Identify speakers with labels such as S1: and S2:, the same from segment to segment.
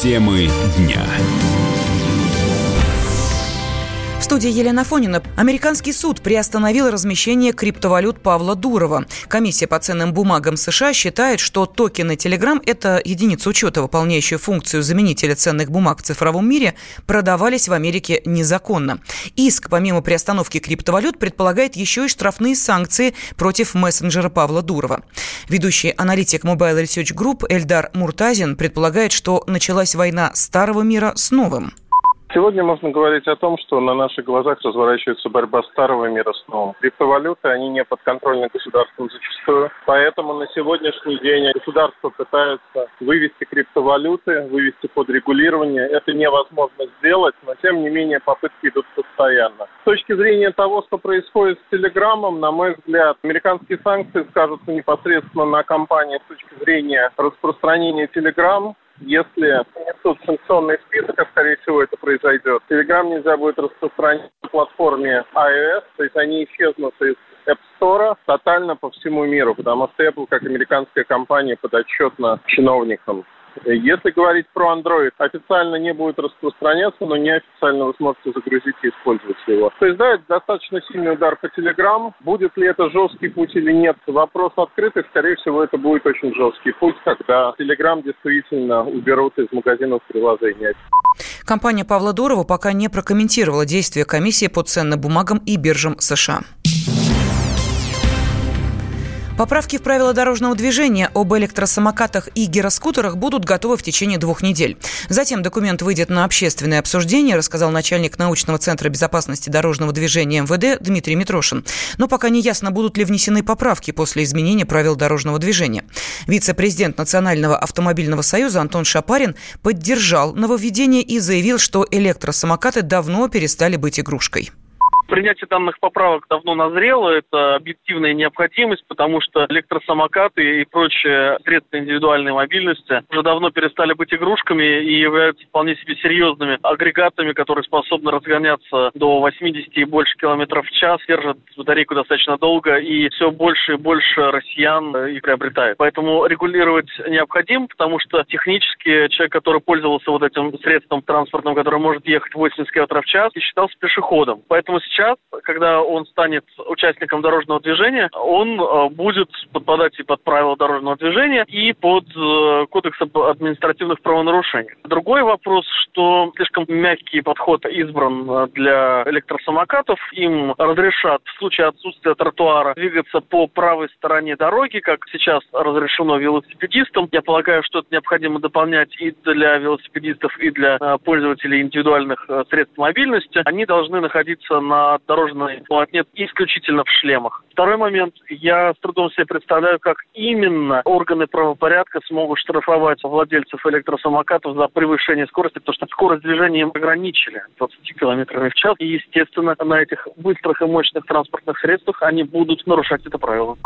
S1: Темы дня
S2: студии Елена Фонина. Американский суд приостановил размещение криптовалют Павла Дурова. Комиссия по ценным бумагам США считает, что токены Telegram – это единица учета, выполняющая функцию заменителя ценных бумаг в цифровом мире, продавались в Америке незаконно. Иск, помимо приостановки криптовалют, предполагает еще и штрафные санкции против мессенджера Павла Дурова. Ведущий аналитик Mobile Research Group Эльдар Муртазин предполагает, что началась война старого мира с новым.
S3: Сегодня можно говорить о том, что на наших глазах разворачивается борьба старого мира с новым. Криптовалюты, они не подконтрольны государством зачастую. Поэтому на сегодняшний день государство пытается вывести криптовалюты, вывести под регулирование. Это невозможно сделать, но тем не менее попытки идут постоянно. С точки зрения того, что происходит с Телеграмом, на мой взгляд, американские санкции скажутся непосредственно на компании с точки зрения распространения Телеграм если внесут санкционный список, а скорее всего это произойдет, Telegram нельзя будет распространить на платформе iOS, то есть они исчезнут из App Store тотально по всему миру, потому что Apple, как американская компания, подотчетна чиновникам. Если говорить про Android, официально не будет распространяться, но неофициально вы сможете загрузить и использовать его. То есть, да, это достаточно сильный удар по Telegram. Будет ли это жесткий путь или нет, вопрос открытый. Скорее всего, это будет очень жесткий путь, когда Telegram действительно уберут из магазинов приложения.
S2: Компания Павла Дурова пока не прокомментировала действия комиссии по ценным бумагам и биржам США. Поправки в правила дорожного движения об электросамокатах и гироскутерах будут готовы в течение двух недель. Затем документ выйдет на общественное обсуждение, рассказал начальник научного центра безопасности дорожного движения МВД Дмитрий Митрошин. Но пока не ясно, будут ли внесены поправки после изменения правил дорожного движения. Вице-президент Национального автомобильного союза Антон Шапарин поддержал нововведение и заявил, что электросамокаты давно перестали быть игрушкой.
S4: Принятие данных поправок давно назрело, это объективная необходимость, потому что электросамокаты и прочие средства индивидуальной мобильности уже давно перестали быть игрушками и являются вполне себе серьезными агрегатами, которые способны разгоняться до 80 и больше километров в час, держат батарейку достаточно долго и все больше и больше россиян их приобретает. Поэтому регулировать необходимо, потому что технически человек, который пользовался вот этим средством транспортным, который может ехать 80 км в час, считался пешеходом. Поэтому сейчас сейчас, когда он станет участником дорожного движения, он э, будет подпадать и под правила дорожного движения, и под э, кодекс административных правонарушений. Другой вопрос, что слишком мягкий подход избран э, для электросамокатов. Им разрешат в случае отсутствия тротуара двигаться по правой стороне дороги, как сейчас разрешено велосипедистам. Я полагаю, что это необходимо дополнять и для велосипедистов, и для пользователей индивидуальных средств мобильности. Они должны находиться на дорожной полотне исключительно в шлемах. Второй момент. Я с трудом себе представляю, как именно органы правопорядка смогут штрафовать владельцев электросамокатов за превышение скорости, потому что скорость движения им ограничили 20 км в час. И, естественно, на этих быстрых и мощных транспортных средствах они будут нарушать это правило.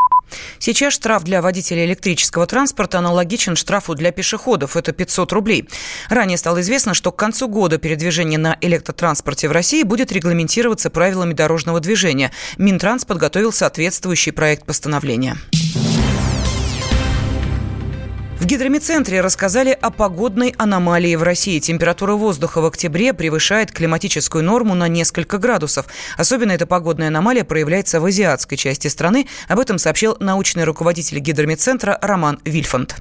S2: Сейчас штраф для водителей электрического транспорта аналогичен штрафу для пешеходов. Это 500 рублей. Ранее стало известно, что к концу года передвижение на электротранспорте в России будет регламентироваться правилами дорожного движения. Минтранс подготовил соответствующий проект постановления. В гидромедцентре рассказали о погодной аномалии в России. Температура воздуха в октябре превышает климатическую норму на несколько градусов. Особенно эта погодная аномалия проявляется в азиатской части страны. Об этом сообщил научный руководитель гидромедцентра Роман Вильфанд.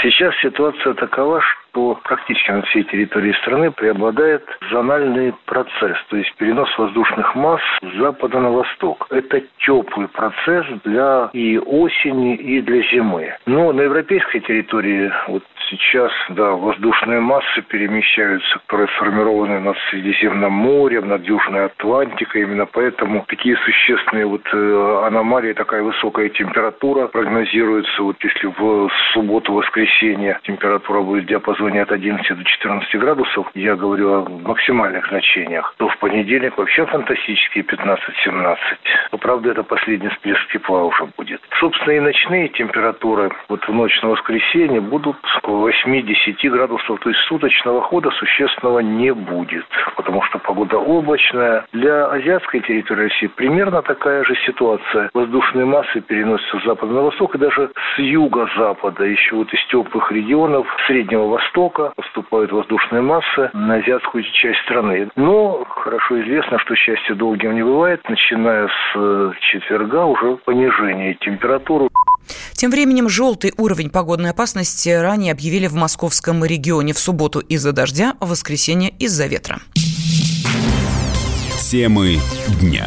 S5: Сейчас ситуация такова, что практически на всей территории страны преобладает зональный процесс, то есть перенос воздушных масс с запада на восток. Это теплый процесс для и осени, и для зимы. Но на европейской территории вот сейчас, да, воздушные массы перемещаются, которые сформированы над Средиземным морем, над Южной Атлантикой. Именно поэтому такие существенные вот э, аномалии, такая высокая температура прогнозируется. Вот если в субботу-воскресенье температура будет в диапазоне от 11 до 14 градусов, я говорю о максимальных значениях, то в понедельник вообще фантастические 15-17. Но, правда, это последний всплеск тепла уже будет. Собственно, и ночные температуры вот в ночь на воскресенье будут 8-10 градусов, то есть суточного хода существенного не будет, потому что погода облачная. Для азиатской территории России примерно такая же ситуация. Воздушные массы переносятся с запада на восток и даже с юго-запада, еще вот из теплых регионов Среднего Востока востока поступают воздушные массы на азиатскую часть страны. Но хорошо известно, что счастье долгим не бывает. Начиная с э, четверга уже понижение температуры.
S2: Тем временем желтый уровень погодной опасности ранее объявили в московском регионе в субботу из-за дождя, в воскресенье из-за ветра.
S1: Темы дня.